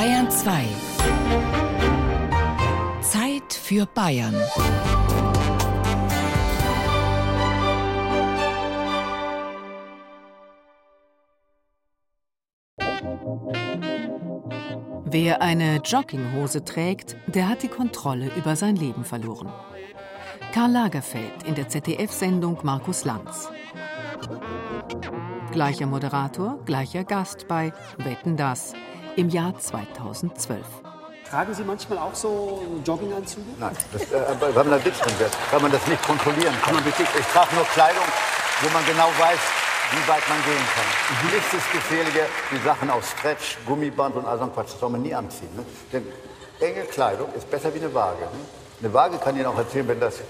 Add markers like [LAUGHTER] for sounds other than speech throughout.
Bayern 2. Zeit für Bayern. Wer eine Jogginghose trägt, der hat die Kontrolle über sein Leben verloren. Karl Lagerfeld in der ZDF-Sendung Markus Lanz. Gleicher Moderator, gleicher Gast bei Wetten das im Jahr 2012. Tragen Sie manchmal auch so Jogginganzüge? Nein, das, äh, weil man da Witz drin wird, weil man das nicht kontrollieren kann. Ich trage nur Kleidung, wo man genau weiß, wie weit man gehen kann. Mhm. Nichts ist gefährlicher, die Sachen aus Stretch, Gummiband und all so ein Quatsch. Das soll man nie anziehen. Ne? Denn enge Kleidung ist besser wie eine Waage. Ne? Eine Waage kann Ihnen auch erzählen, wenn das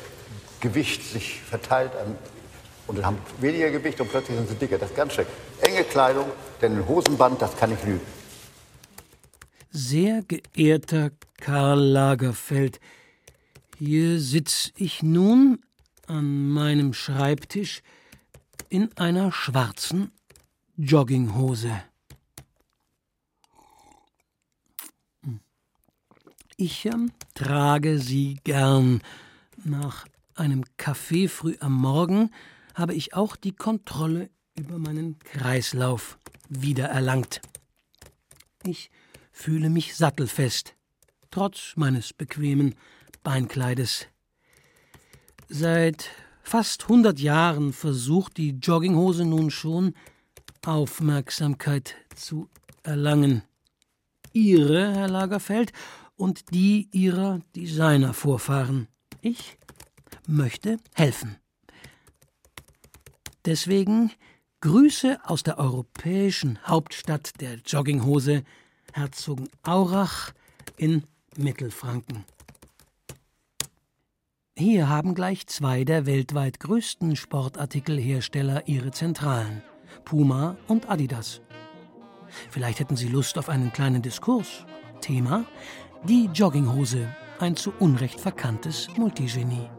Gewicht sich verteilt an, und dann haben weniger Gewicht und plötzlich sind sie dicker. Das ist ganz schlecht. Enge Kleidung, denn ein Hosenband, das kann ich lügen. Sehr geehrter Karl Lagerfeld, hier sitz ich nun an meinem Schreibtisch in einer schwarzen Jogginghose. Ich ähm, trage sie gern. Nach einem Kaffee früh am Morgen habe ich auch die Kontrolle über meinen Kreislauf wiedererlangt. Ich fühle mich sattelfest, trotz meines bequemen Beinkleides. Seit fast 100 Jahren versucht die Jogginghose nun schon Aufmerksamkeit zu erlangen. Ihre, Herr Lagerfeld, und die ihrer Designervorfahren. Ich möchte helfen. Deswegen Grüße aus der europäischen Hauptstadt der Jogginghose Herzogenaurach in Mittelfranken. Hier haben gleich zwei der weltweit größten Sportartikelhersteller ihre Zentralen, Puma und Adidas. Vielleicht hätten Sie Lust auf einen kleinen Diskurs. Thema: Die Jogginghose, ein zu Unrecht verkanntes Multigenie.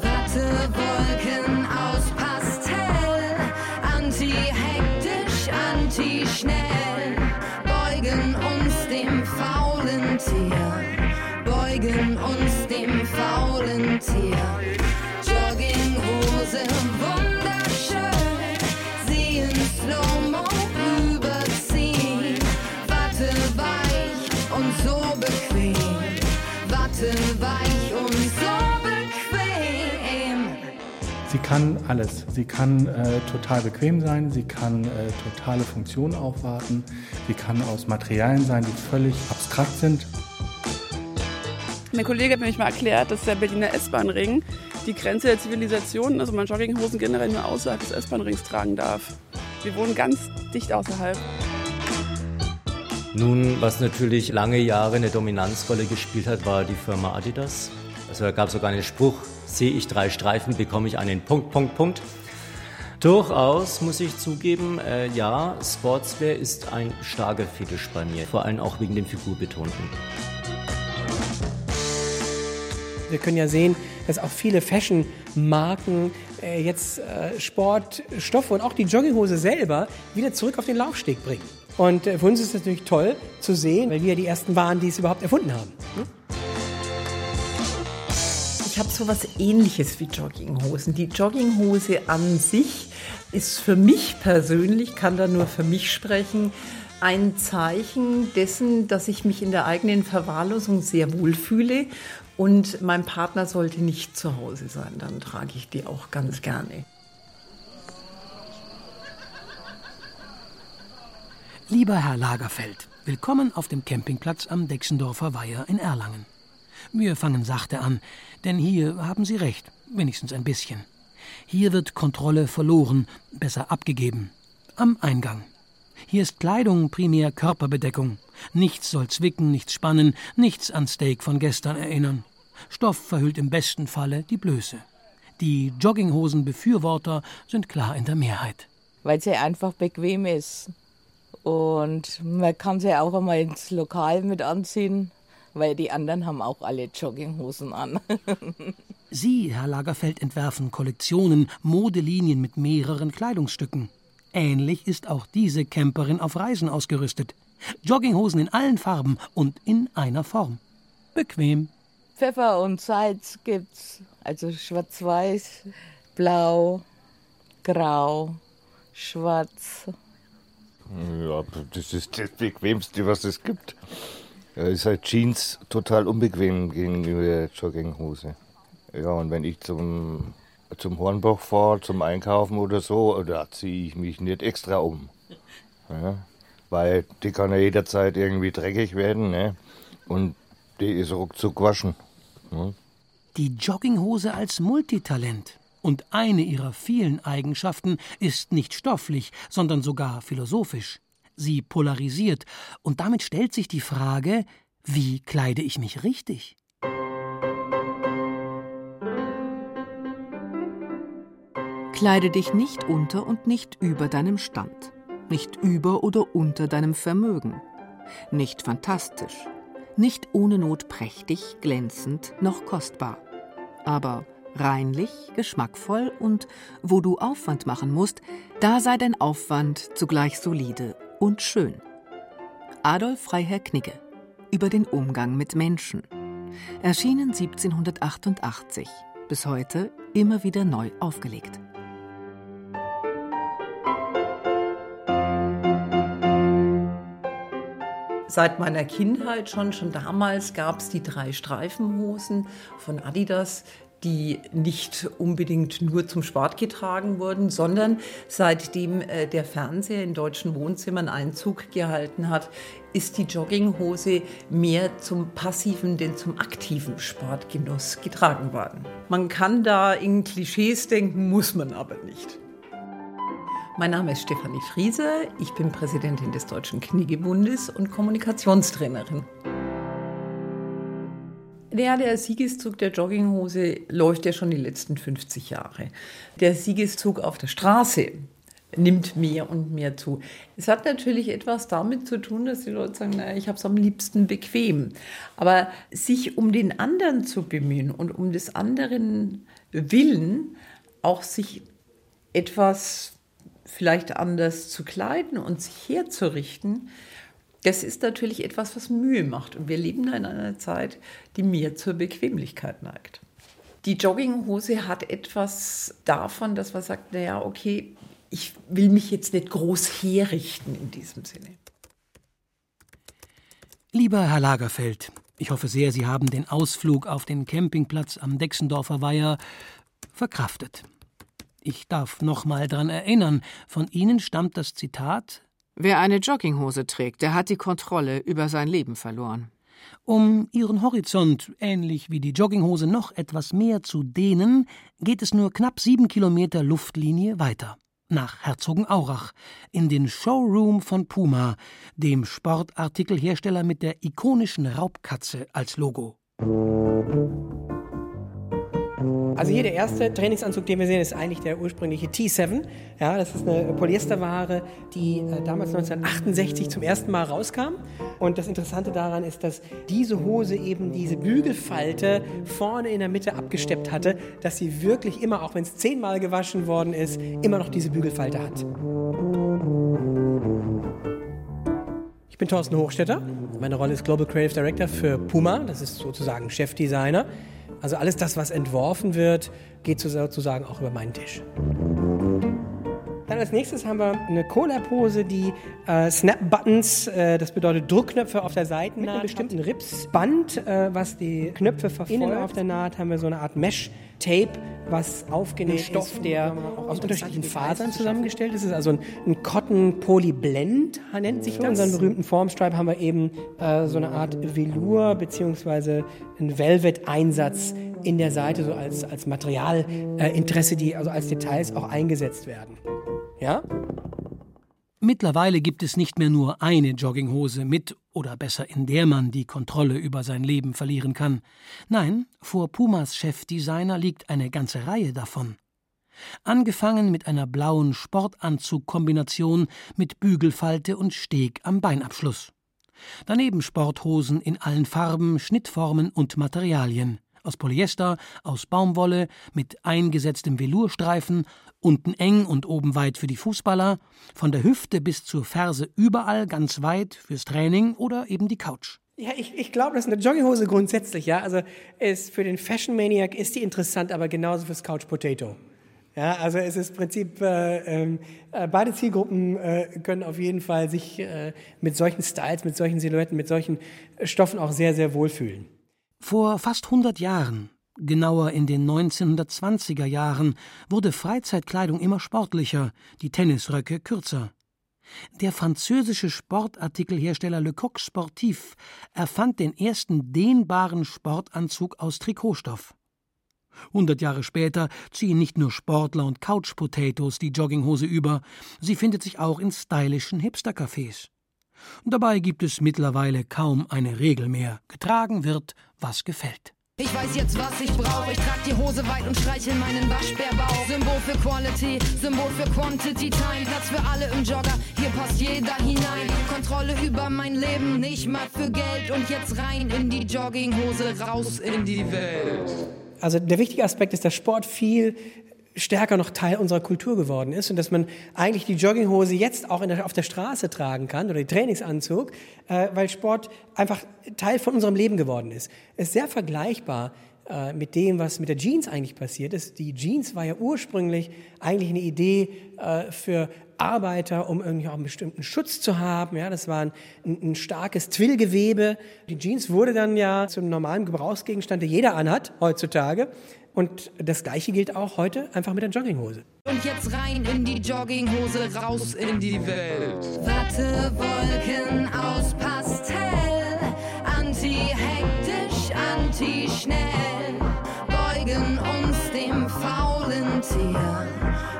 Wattewolken aus Pastell, anti-hektisch, anti-schnell Tier, beugen uns dem faulen Tier. Jogginghose, wunderschön, sie in Slow-Mo rüberziehen. Watte weich und so bequem, Watte weich und so bequem. Sie kann alles. Sie kann äh, total bequem sein, sie kann äh, totale Funktionen aufwarten, sie kann aus Materialien sein, die völlig abstrakt sind. Mein Kollege hat mir mal erklärt, dass der Berliner S-Bahn-Ring die Grenze der Zivilisation, also man Jogginghosen generell nur außerhalb des S-Bahn-Rings tragen darf. Wir wohnen ganz dicht außerhalb. Nun, was natürlich lange Jahre eine Dominanzrolle gespielt hat, war die Firma Adidas. Also da gab es sogar einen Spruch, sehe ich drei Streifen, bekomme ich einen Punkt, Punkt, Punkt. Durchaus muss ich zugeben, äh, ja, Sportswear ist ein starker Fetisch bei mir, vor allem auch wegen dem Figurbetonten. Wir können ja sehen, dass auch viele Fashion-Marken äh, jetzt äh, Sportstoffe und auch die Jogginghose selber wieder zurück auf den Laufsteg bringen. Und äh, für uns ist es natürlich toll zu sehen, weil wir ja die ersten waren, die es überhaupt erfunden haben. Hm? Ich habe so was ähnliches wie Jogginghosen. Die Jogginghose an sich ist für mich persönlich, kann da nur für mich sprechen, ein Zeichen dessen, dass ich mich in der eigenen Verwahrlosung sehr wohl fühle und mein Partner sollte nicht zu Hause sein, dann trage ich die auch ganz gerne. Lieber Herr Lagerfeld, willkommen auf dem Campingplatz am Dexendorfer Weiher in Erlangen. Wir fangen sachte an, denn hier haben Sie recht, wenigstens ein bisschen. Hier wird Kontrolle verloren, besser abgegeben. Am Eingang. Hier ist Kleidung primär Körperbedeckung. Nichts soll zwicken, nichts spannen, nichts an Steak von gestern erinnern. Stoff verhüllt im besten Falle die Blöße. Die Jogginghosen-Befürworter sind klar in der Mehrheit. Weil sie einfach bequem ist. Und man kann sie auch einmal ins Lokal mit anziehen, weil die anderen haben auch alle Jogginghosen an. [LAUGHS] Sie, Herr Lagerfeld, entwerfen Kollektionen, Modelinien mit mehreren Kleidungsstücken. Ähnlich ist auch diese Camperin auf Reisen ausgerüstet. Jogginghosen in allen Farben und in einer Form. Bequem. Pfeffer und Salz gibt's. Also schwarz-weiß, blau, grau, schwarz. Ja, das ist das Bequemste, was es gibt. Ja, ist halt Jeans total unbequem gegenüber Jogginghose. Ja, und wenn ich zum, zum Hornbach fahre, zum Einkaufen oder so, da ziehe ich mich nicht extra um. Ja, weil die kann ja jederzeit irgendwie dreckig werden, ne? Und die ist ruckzuck waschen. Ne? Die Jogginghose als Multitalent. Und eine ihrer vielen Eigenschaften ist nicht stofflich, sondern sogar philosophisch. Sie polarisiert, und damit stellt sich die Frage, wie kleide ich mich richtig? Kleide dich nicht unter und nicht über deinem Stand, nicht über oder unter deinem Vermögen, nicht fantastisch, nicht ohne Not prächtig, glänzend noch kostbar, aber reinlich, geschmackvoll und wo du Aufwand machen musst, da sei dein Aufwand zugleich solide und schön. Adolf Freiherr Knigge über den Umgang mit Menschen. Erschienen 1788, bis heute immer wieder neu aufgelegt. Seit meiner Kindheit schon, schon damals gab es die drei Streifenhosen von Adidas, die nicht unbedingt nur zum Sport getragen wurden, sondern seitdem äh, der Fernseher in deutschen Wohnzimmern Einzug gehalten hat, ist die Jogginghose mehr zum passiven, denn zum aktiven Sportgenuss getragen worden. Man kann da in Klischees denken, muss man aber nicht. Mein Name ist Stefanie Friese, ich bin Präsidentin des Deutschen Kniegebundes und Kommunikationstrainerin. Ja, der Siegeszug der Jogginghose läuft ja schon die letzten 50 Jahre. Der Siegeszug auf der Straße nimmt mehr und mehr zu. Es hat natürlich etwas damit zu tun, dass die Leute sagen, naja, ich habe es am liebsten bequem. Aber sich um den anderen zu bemühen und um des anderen Willen auch sich etwas vielleicht anders zu kleiden und sich herzurichten, das ist natürlich etwas, was Mühe macht. Und wir leben da in einer Zeit, die mehr zur Bequemlichkeit neigt. Die Jogginghose hat etwas davon, dass man sagt, naja, okay, ich will mich jetzt nicht groß herrichten in diesem Sinne. Lieber Herr Lagerfeld, ich hoffe sehr, Sie haben den Ausflug auf den Campingplatz am Dexendorfer Weiher verkraftet. Ich darf noch mal dran erinnern, von Ihnen stammt das Zitat Wer eine Jogginghose trägt, der hat die Kontrolle über sein Leben verloren. Um Ihren Horizont, ähnlich wie die Jogginghose, noch etwas mehr zu dehnen, geht es nur knapp sieben Kilometer Luftlinie weiter. Nach Herzogenaurach, in den Showroom von Puma, dem Sportartikelhersteller mit der ikonischen Raubkatze als Logo. Also hier der erste Trainingsanzug, den wir sehen, ist eigentlich der ursprüngliche T7. Ja, das ist eine Polyesterware, die äh, damals 1968 zum ersten Mal rauskam. Und das Interessante daran ist, dass diese Hose eben diese Bügelfalte vorne in der Mitte abgesteppt hatte, dass sie wirklich immer, auch wenn es zehnmal gewaschen worden ist, immer noch diese Bügelfalte hat. Ich bin Thorsten Hochstetter. Meine Rolle ist Global Creative Director für Puma. Das ist sozusagen Chefdesigner. Also alles das, was entworfen wird, geht sozusagen auch über meinen Tisch. Dann als nächstes haben wir eine Cola-Pose, die äh, Snap-Buttons, äh, das bedeutet Druckknöpfe auf der Seite mit einem bestimmten Ripsband, äh, was die Knöpfe verfolgt. Innen auf der Naht haben wir so eine Art Mesh-Tape, was aufgenäht Stoff, ist, der aus unterschiedlichen Fasern zusammengestellt ist. Es ist also ein, ein Cotton Polyblend, nennt sich das. Für unseren berühmten Formstripe haben wir eben äh, so eine Art Velour bzw. einen Velvet-Einsatz in der Seite, so als, als Materialinteresse, die also als Details auch eingesetzt werden. Ja? Mittlerweile gibt es nicht mehr nur eine Jogginghose mit oder besser in der man die Kontrolle über sein Leben verlieren kann. Nein, vor Pumas Chefdesigner liegt eine ganze Reihe davon. Angefangen mit einer blauen Sportanzugkombination mit Bügelfalte und Steg am Beinabschluss. Daneben Sporthosen in allen Farben, Schnittformen und Materialien. Aus Polyester, aus Baumwolle, mit eingesetztem Velurstreifen, unten eng und oben weit für die Fußballer, von der Hüfte bis zur Ferse überall ganz weit fürs Training oder eben die Couch. Ja, ich, ich glaube, dass eine Jogginghose grundsätzlich, ja, also ist für den Fashion Maniac ist die interessant, aber genauso fürs Couch Potato. Ja, also es ist im Prinzip, äh, äh, beide Zielgruppen äh, können auf jeden Fall sich äh, mit solchen Styles, mit solchen Silhouetten, mit solchen Stoffen auch sehr, sehr wohlfühlen. Vor fast 100 Jahren, genauer in den 1920er Jahren, wurde Freizeitkleidung immer sportlicher, die Tennisröcke kürzer. Der französische Sportartikelhersteller Le Coq Sportif erfand den ersten dehnbaren Sportanzug aus Trikotstoff. Hundert Jahre später ziehen nicht nur Sportler und Couch-Potatoes die Jogginghose über, sie findet sich auch in stylischen Hipster-Cafés. Dabei gibt es mittlerweile kaum eine Regel mehr. Getragen wird, was gefällt. Ich weiß jetzt, was ich brauche. Ich trag die Hose weit und streichel meinen Waschbärbauch. Symbol für Quality, Symbol für Quantity Time. Platz für alle im Jogger, hier passt jeder hinein. Kontrolle über mein Leben, nicht mal für Geld. Und jetzt rein in die Jogginghose, raus in die Welt. Also der wichtige Aspekt ist, dass Sport viel stärker noch Teil unserer Kultur geworden ist und dass man eigentlich die Jogginghose jetzt auch der, auf der Straße tragen kann oder den Trainingsanzug, äh, weil Sport einfach Teil von unserem Leben geworden ist. Es ist sehr vergleichbar äh, mit dem, was mit der Jeans eigentlich passiert ist. Die Jeans war ja ursprünglich eigentlich eine Idee äh, für Arbeiter, um irgendwie auch einen bestimmten Schutz zu haben. Ja, das war ein, ein starkes Twillgewebe. Die Jeans wurde dann ja zum normalen Gebrauchsgegenstand, der jeder anhat heutzutage. Und das Gleiche gilt auch heute einfach mit der Jogginghose. Und jetzt rein in die Jogginghose, raus in die Welt. Wattewolken aus Pastell, anti-hektisch, anti-schnell. Beugen uns dem faulen Tier,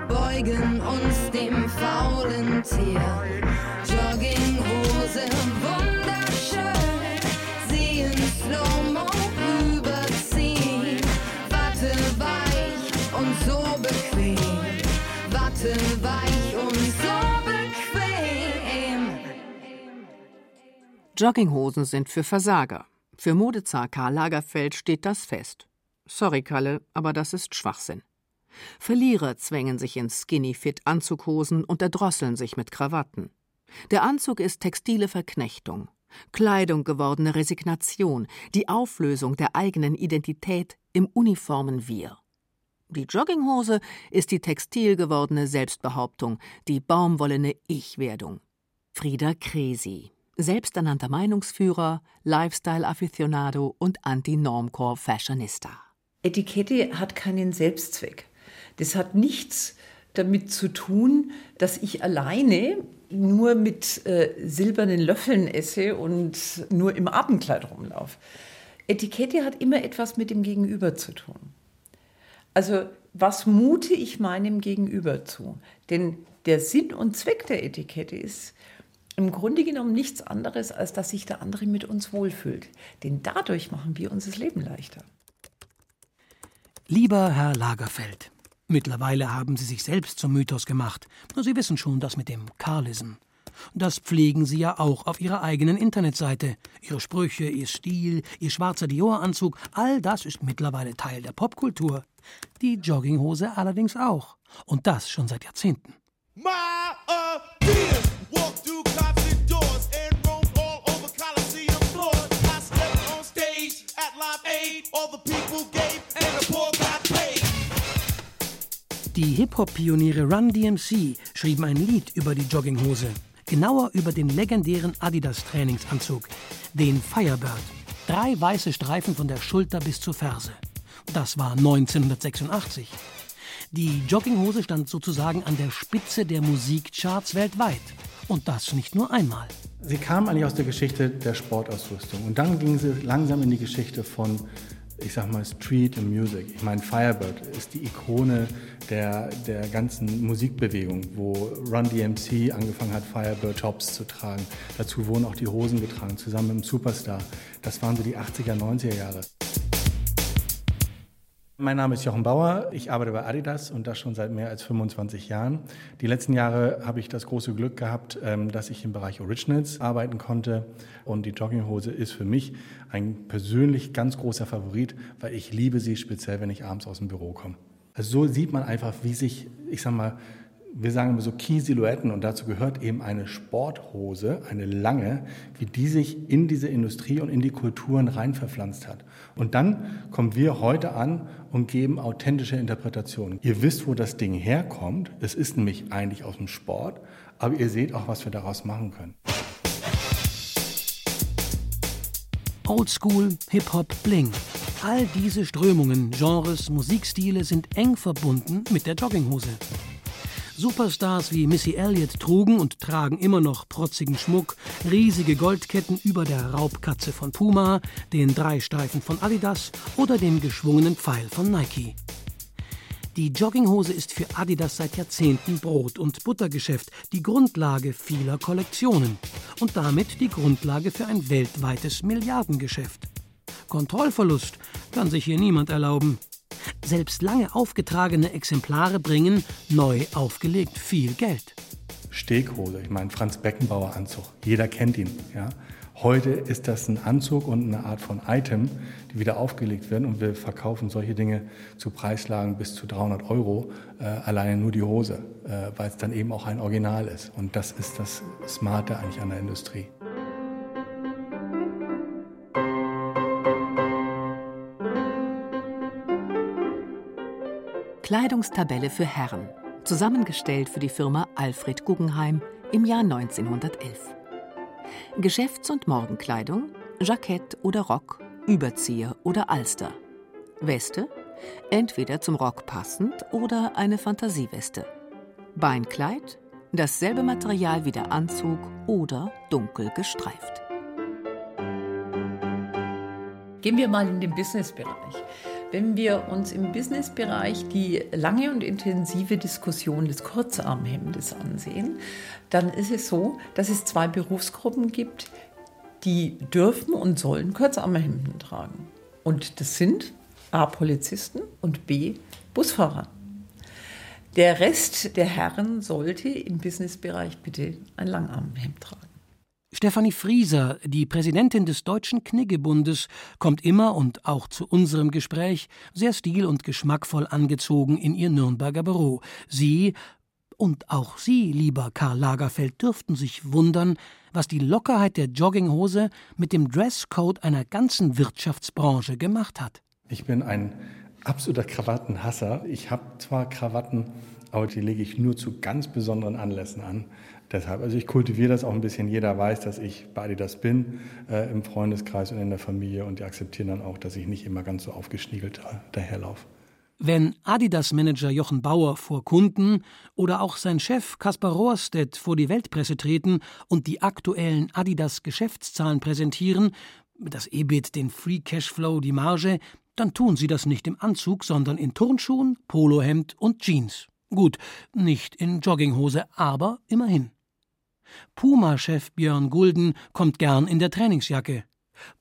beugen uns dem faulen Tier. Jogginghosen sind für Versager. Für Modezar Karl Lagerfeld steht das fest. Sorry, Kalle, aber das ist Schwachsinn. Verlierer zwängen sich in Skinny-Fit-Anzughosen und erdrosseln sich mit Krawatten. Der Anzug ist textile Verknechtung, Kleidung gewordene Resignation, die Auflösung der eigenen Identität im uniformen Wir. Die Jogginghose ist die textil gewordene Selbstbehauptung, die baumwollene Ich-Werdung. Frieda Kresi, selbsternannter Meinungsführer, Lifestyle-Afficionado und Anti-Normcore-Fashionista. Etikette hat keinen Selbstzweck. Das hat nichts damit zu tun, dass ich alleine nur mit äh, silbernen Löffeln esse und nur im Abendkleid rumlaufe. Etikette hat immer etwas mit dem Gegenüber zu tun. Also was mute ich meinem Gegenüber zu? Denn der Sinn und Zweck der Etikette ist im Grunde genommen nichts anderes, als dass sich der andere mit uns wohlfühlt. Denn dadurch machen wir uns das Leben leichter. Lieber Herr Lagerfeld, mittlerweile haben Sie sich selbst zum Mythos gemacht. Sie wissen schon das mit dem Karlism. Das pflegen Sie ja auch auf Ihrer eigenen Internetseite. Ihre Sprüche, Ihr Stil, Ihr schwarzer Dior-Anzug, all das ist mittlerweile Teil der Popkultur. Die Jogginghose allerdings auch. Und das schon seit Jahrzehnten. My ideas Die Hip-Hop-Pioniere Run DMC schrieben ein Lied über die Jogginghose. Genauer über den legendären Adidas-Trainingsanzug, den Firebird. Drei weiße Streifen von der Schulter bis zur Ferse. Das war 1986. Die Jogginghose stand sozusagen an der Spitze der Musikcharts weltweit. Und das nicht nur einmal. Sie kam eigentlich aus der Geschichte der Sportausrüstung und dann ging sie langsam in die Geschichte von, ich sag mal, Street and Music. Ich meine, Firebird ist die Ikone der, der ganzen Musikbewegung, wo Run DMC angefangen hat, Firebird Tops zu tragen. Dazu wurden auch die Hosen getragen, zusammen mit dem Superstar. Das waren so die 80er, 90er Jahre. Mein Name ist Jochen Bauer. Ich arbeite bei Adidas und das schon seit mehr als 25 Jahren. Die letzten Jahre habe ich das große Glück gehabt, ähm, dass ich im Bereich Originals arbeiten konnte. Und die Jogginghose ist für mich ein persönlich ganz großer Favorit, weil ich liebe sie speziell, wenn ich abends aus dem Büro komme. Also so sieht man einfach, wie sich, ich sag mal, wir sagen immer so Key-Silhouetten und dazu gehört eben eine Sporthose, eine lange, wie die sich in diese Industrie und in die Kulturen rein verpflanzt hat. Und dann kommen wir heute an und geben authentische Interpretationen. Ihr wisst, wo das Ding herkommt. Es ist nämlich eigentlich aus dem Sport, aber ihr seht auch, was wir daraus machen können. Oldschool, Hip-Hop, Bling. All diese Strömungen, Genres, Musikstile sind eng verbunden mit der Jogginghose. Superstars wie Missy Elliott trugen und tragen immer noch protzigen Schmuck, riesige Goldketten über der Raubkatze von Puma, den Dreistreifen von Adidas oder dem geschwungenen Pfeil von Nike. Die Jogginghose ist für Adidas seit Jahrzehnten Brot- und Buttergeschäft, die Grundlage vieler Kollektionen und damit die Grundlage für ein weltweites Milliardengeschäft. Kontrollverlust kann sich hier niemand erlauben. Selbst lange aufgetragene Exemplare bringen, neu aufgelegt, viel Geld. Steghose, ich meine Franz Beckenbauer Anzug, jeder kennt ihn. Ja? Heute ist das ein Anzug und eine Art von Item, die wieder aufgelegt werden und wir verkaufen solche Dinge zu Preislagen bis zu 300 Euro, äh, alleine nur die Hose, äh, weil es dann eben auch ein Original ist. Und das ist das Smarte eigentlich an der Industrie. Kleidungstabelle für Herren, zusammengestellt für die Firma Alfred Guggenheim im Jahr 1911. Geschäfts- und Morgenkleidung, Jackett oder Rock, Überzieher oder Alster. Weste, entweder zum Rock passend oder eine Fantasieweste. Beinkleid, dasselbe Material wie der Anzug oder dunkel gestreift. Gehen wir mal in den Businessbereich. Wenn wir uns im Businessbereich die lange und intensive Diskussion des Kurzarmhemdes ansehen, dann ist es so, dass es zwei Berufsgruppen gibt, die dürfen und sollen Kurzarmhemden tragen. Und das sind A. Polizisten und B. Busfahrer. Der Rest der Herren sollte im Businessbereich bitte ein Langarmhemd tragen. Stefanie Frieser, die Präsidentin des Deutschen Kniggebundes, kommt immer und auch zu unserem Gespräch sehr stil- und geschmackvoll angezogen in ihr Nürnberger Büro. Sie und auch Sie, lieber Karl Lagerfeld, dürften sich wundern, was die Lockerheit der Jogginghose mit dem Dresscode einer ganzen Wirtschaftsbranche gemacht hat. Ich bin ein absoluter Krawattenhasser. Ich habe zwar Krawatten, aber die lege ich nur zu ganz besonderen Anlässen an. Deshalb, also ich kultiviere das auch ein bisschen. Jeder weiß, dass ich bei Adidas bin, äh, im Freundeskreis und in der Familie und die akzeptieren dann auch, dass ich nicht immer ganz so aufgeschniegelt daherlaufe. Wenn Adidas-Manager Jochen Bauer vor Kunden oder auch sein Chef Kaspar Rohrstedt vor die Weltpresse treten und die aktuellen Adidas-Geschäftszahlen präsentieren, das EBIT, den Free Cashflow, die Marge, dann tun sie das nicht im Anzug, sondern in Turnschuhen, Polohemd und Jeans. Gut, nicht in Jogginghose, aber immerhin. Puma-Chef Björn Gulden kommt gern in der Trainingsjacke.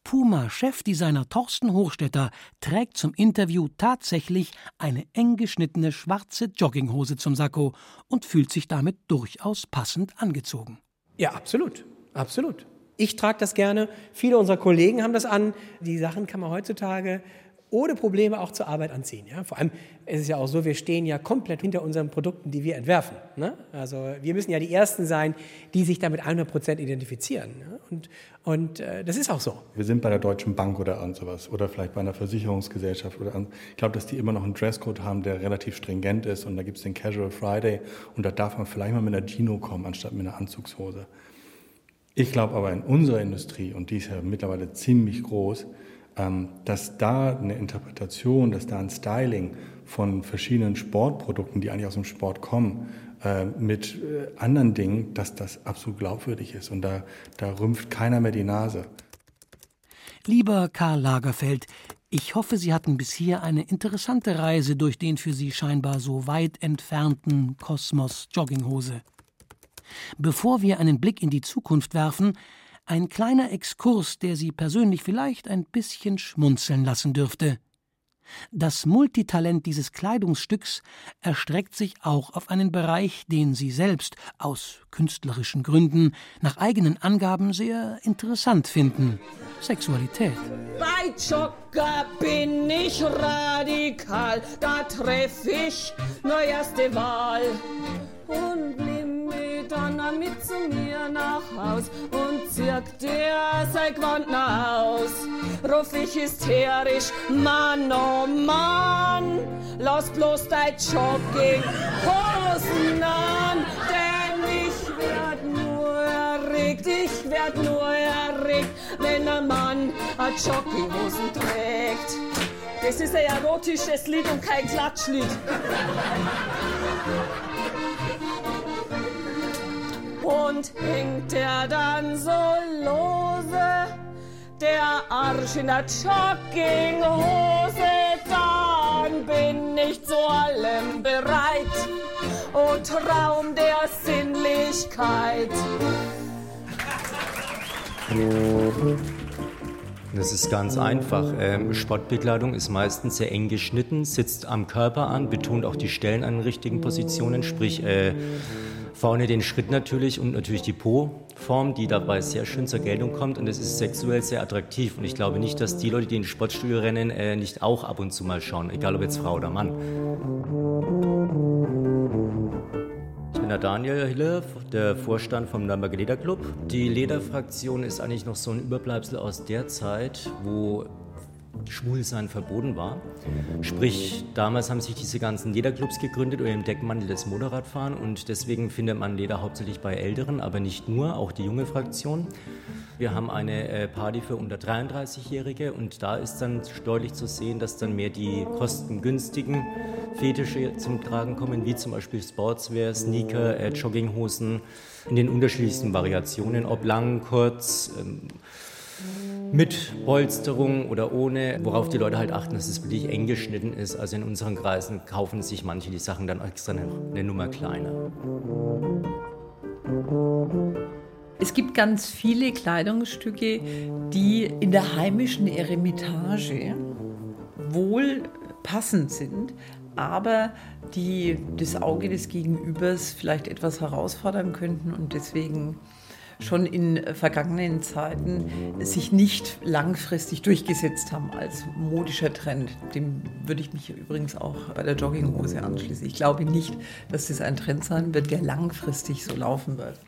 Puma-Chefdesigner Thorsten Hochstetter trägt zum Interview tatsächlich eine eng geschnittene schwarze Jogginghose zum Sakko und fühlt sich damit durchaus passend angezogen. Ja, absolut. Absolut. Ich trage das gerne. Viele unserer Kollegen haben das an. Die Sachen kann man heutzutage ohne Probleme auch zur Arbeit anziehen. Ja? Vor allem ist es ja auch so, wir stehen ja komplett hinter unseren Produkten, die wir entwerfen. Ne? Also wir müssen ja die Ersten sein, die sich damit 100 Prozent identifizieren. Ja? Und, und äh, das ist auch so. Wir sind bei der Deutschen Bank oder an sowas oder vielleicht bei einer Versicherungsgesellschaft oder an. Ich glaube, dass die immer noch einen Dresscode haben, der relativ stringent ist und da gibt es den Casual Friday und da darf man vielleicht mal mit einer Gino kommen, anstatt mit einer Anzugshose. Ich glaube aber in unserer Industrie, und die ist ja mittlerweile ziemlich groß, dass da eine Interpretation, dass da ein Styling von verschiedenen Sportprodukten, die eigentlich aus dem Sport kommen, äh, mit äh, anderen Dingen, dass das absolut glaubwürdig ist. Und da, da rümpft keiner mehr die Nase. Lieber Karl Lagerfeld, ich hoffe, Sie hatten bis hier eine interessante Reise durch den für Sie scheinbar so weit entfernten Kosmos Jogginghose. Bevor wir einen Blick in die Zukunft werfen, ein kleiner Exkurs, der Sie persönlich vielleicht ein bisschen schmunzeln lassen dürfte. Das Multitalent dieses Kleidungsstücks erstreckt sich auch auf einen Bereich, den sie selbst aus künstlerischen Gründen nach eigenen Angaben sehr interessant finden Sexualität. Bei Jogger bin ich radikal, da treff ich nur erste Wahl. Und mich dann mit zu mir nach Haus und zirkt der sein Gewand aus. Ruf ich hysterisch, Mann, oh Mann, lass bloß dein Jogginghosen an, denn ich werd nur erregt, ich werd nur erregt, wenn ein Mann a Jogginghosen trägt. Das ist ein erotisches Lied und kein Klatschlied. Und hängt er dann so lose, der Arsch in der Jogginghose, dann bin ich zu allem bereit. O Traum der Sinnlichkeit. Das ist ganz einfach. Ähm, Sportbekleidung ist meistens sehr eng geschnitten, sitzt am Körper an, betont auch die Stellen an den richtigen Positionen, sprich äh, vorne den Schritt natürlich und natürlich die Po-Form, die dabei sehr schön zur Geltung kommt und es ist sexuell sehr attraktiv. Und ich glaube nicht, dass die Leute, die ins Sportstudio rennen, äh, nicht auch ab und zu mal schauen, egal ob jetzt Frau oder Mann. Ich bin der Daniel Hille, der Vorstand vom Nürnberger Lederclub. Die Lederfraktion ist eigentlich noch so ein Überbleibsel aus der Zeit, wo Schwulsein verboten war. Sprich, damals haben sich diese ganzen Lederclubs gegründet unter dem Deckmantel des Motorradfahren und deswegen findet man Leder hauptsächlich bei Älteren, aber nicht nur, auch die junge Fraktion. Wir haben eine äh, Party für unter 33-Jährige und da ist dann deutlich zu sehen, dass dann mehr die kostengünstigen Fetische zum Tragen kommen, wie zum Beispiel Sportswear, Sneaker, äh, Jogginghosen in den unterschiedlichsten Variationen, ob lang, kurz, ähm, mit Polsterung oder ohne, worauf die Leute halt achten, dass es wirklich eng geschnitten ist. Also in unseren Kreisen kaufen sich manche die Sachen dann extra eine, eine Nummer kleiner. Es gibt ganz viele Kleidungsstücke, die in der heimischen Eremitage wohl passend sind, aber die das Auge des Gegenübers vielleicht etwas herausfordern könnten und deswegen schon in vergangenen Zeiten sich nicht langfristig durchgesetzt haben als modischer Trend. Dem würde ich mich übrigens auch bei der Jogginghose anschließen. Ich glaube nicht, dass das ein Trend sein wird, der langfristig so laufen wird.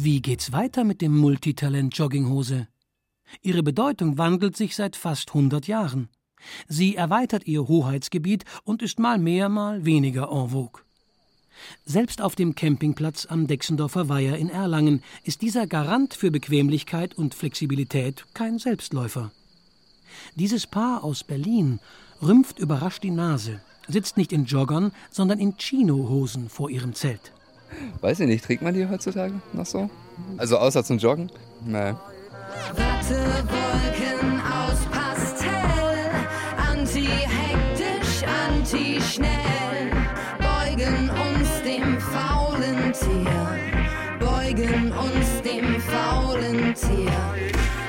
Wie geht's weiter mit dem Multitalent Jogginghose? Ihre Bedeutung wandelt sich seit fast 100 Jahren. Sie erweitert ihr Hoheitsgebiet und ist mal mehr, mal weniger en vogue. Selbst auf dem Campingplatz am Dexendorfer Weiher in Erlangen ist dieser Garant für Bequemlichkeit und Flexibilität kein Selbstläufer. Dieses Paar aus Berlin rümpft überrascht die Nase, sitzt nicht in Joggern, sondern in Chinohosen vor ihrem Zelt. Weiß ich nicht, trägt man die heutzutage noch so? Also außer zum Joggen? Nee. Wattewolken aus Pastell, anti-hektisch, anti-schnell, beugen uns dem faulen Tier, beugen uns dem faulen Tier.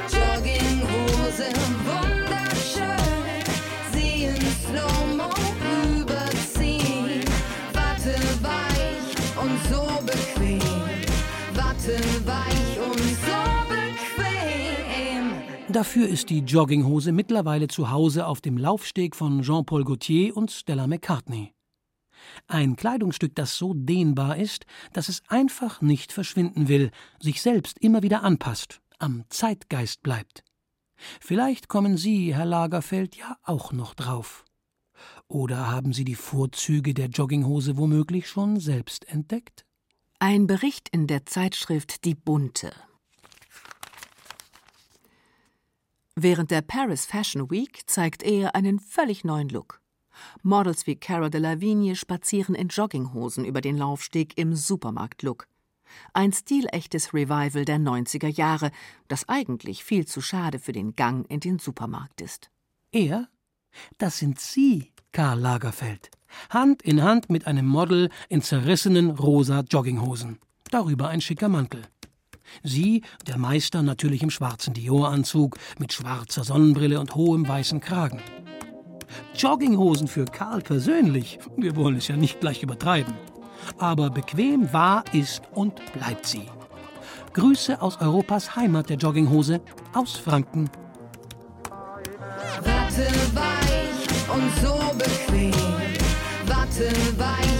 Jogginghose, wunderschön, sie in Slow-Mo überziehen, Watte weich und so bequem, Watte weich Dafür ist die Jogginghose mittlerweile zu Hause auf dem Laufsteg von Jean-Paul Gaultier und Stella McCartney. Ein Kleidungsstück, das so dehnbar ist, dass es einfach nicht verschwinden will, sich selbst immer wieder anpasst, am Zeitgeist bleibt. Vielleicht kommen Sie, Herr Lagerfeld, ja auch noch drauf. Oder haben Sie die Vorzüge der Jogginghose womöglich schon selbst entdeckt? Ein Bericht in der Zeitschrift Die Bunte. Während der Paris Fashion Week zeigt er einen völlig neuen Look. Models wie Cara Delevingne spazieren in Jogginghosen über den Laufsteg im Supermarkt-Look. Ein stilechtes Revival der 90er Jahre, das eigentlich viel zu schade für den Gang in den Supermarkt ist. Er? Das sind Sie, Karl Lagerfeld. Hand in Hand mit einem Model in zerrissenen rosa Jogginghosen. Darüber ein schicker Mantel. Sie, der Meister natürlich im schwarzen Dior-Anzug, mit schwarzer Sonnenbrille und hohem weißen Kragen. Jogginghosen für Karl persönlich, wir wollen es ja nicht gleich übertreiben. Aber bequem war, ist und bleibt sie. Grüße aus Europas Heimat der Jogginghose, aus Franken. Watte weich und so bequem. Watte weich.